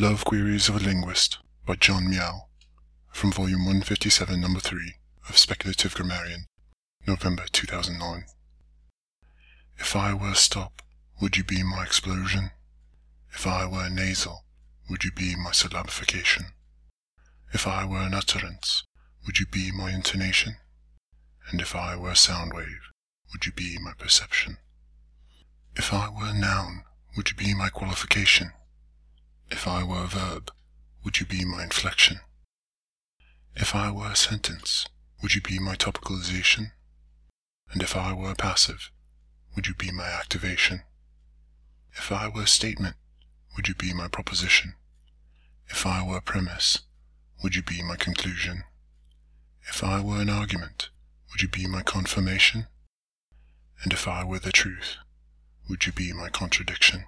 Love Queries of a Linguist by John Miao, from volume 157, number 3 of Speculative Grammarian, November 2009. If I were stop, would you be my explosion? If I were nasal, would you be my syllabification? If I were an utterance, would you be my intonation? And if I were a sound wave, would you be my perception? If I were a noun, would you be my qualification? If I were a verb, would you be my inflection? If I were a sentence, would you be my topicalization? And if I were a passive, would you be my activation? If I were a statement, would you be my proposition? If I were a premise, would you be my conclusion? If I were an argument, would you be my confirmation? And if I were the truth, would you be my contradiction?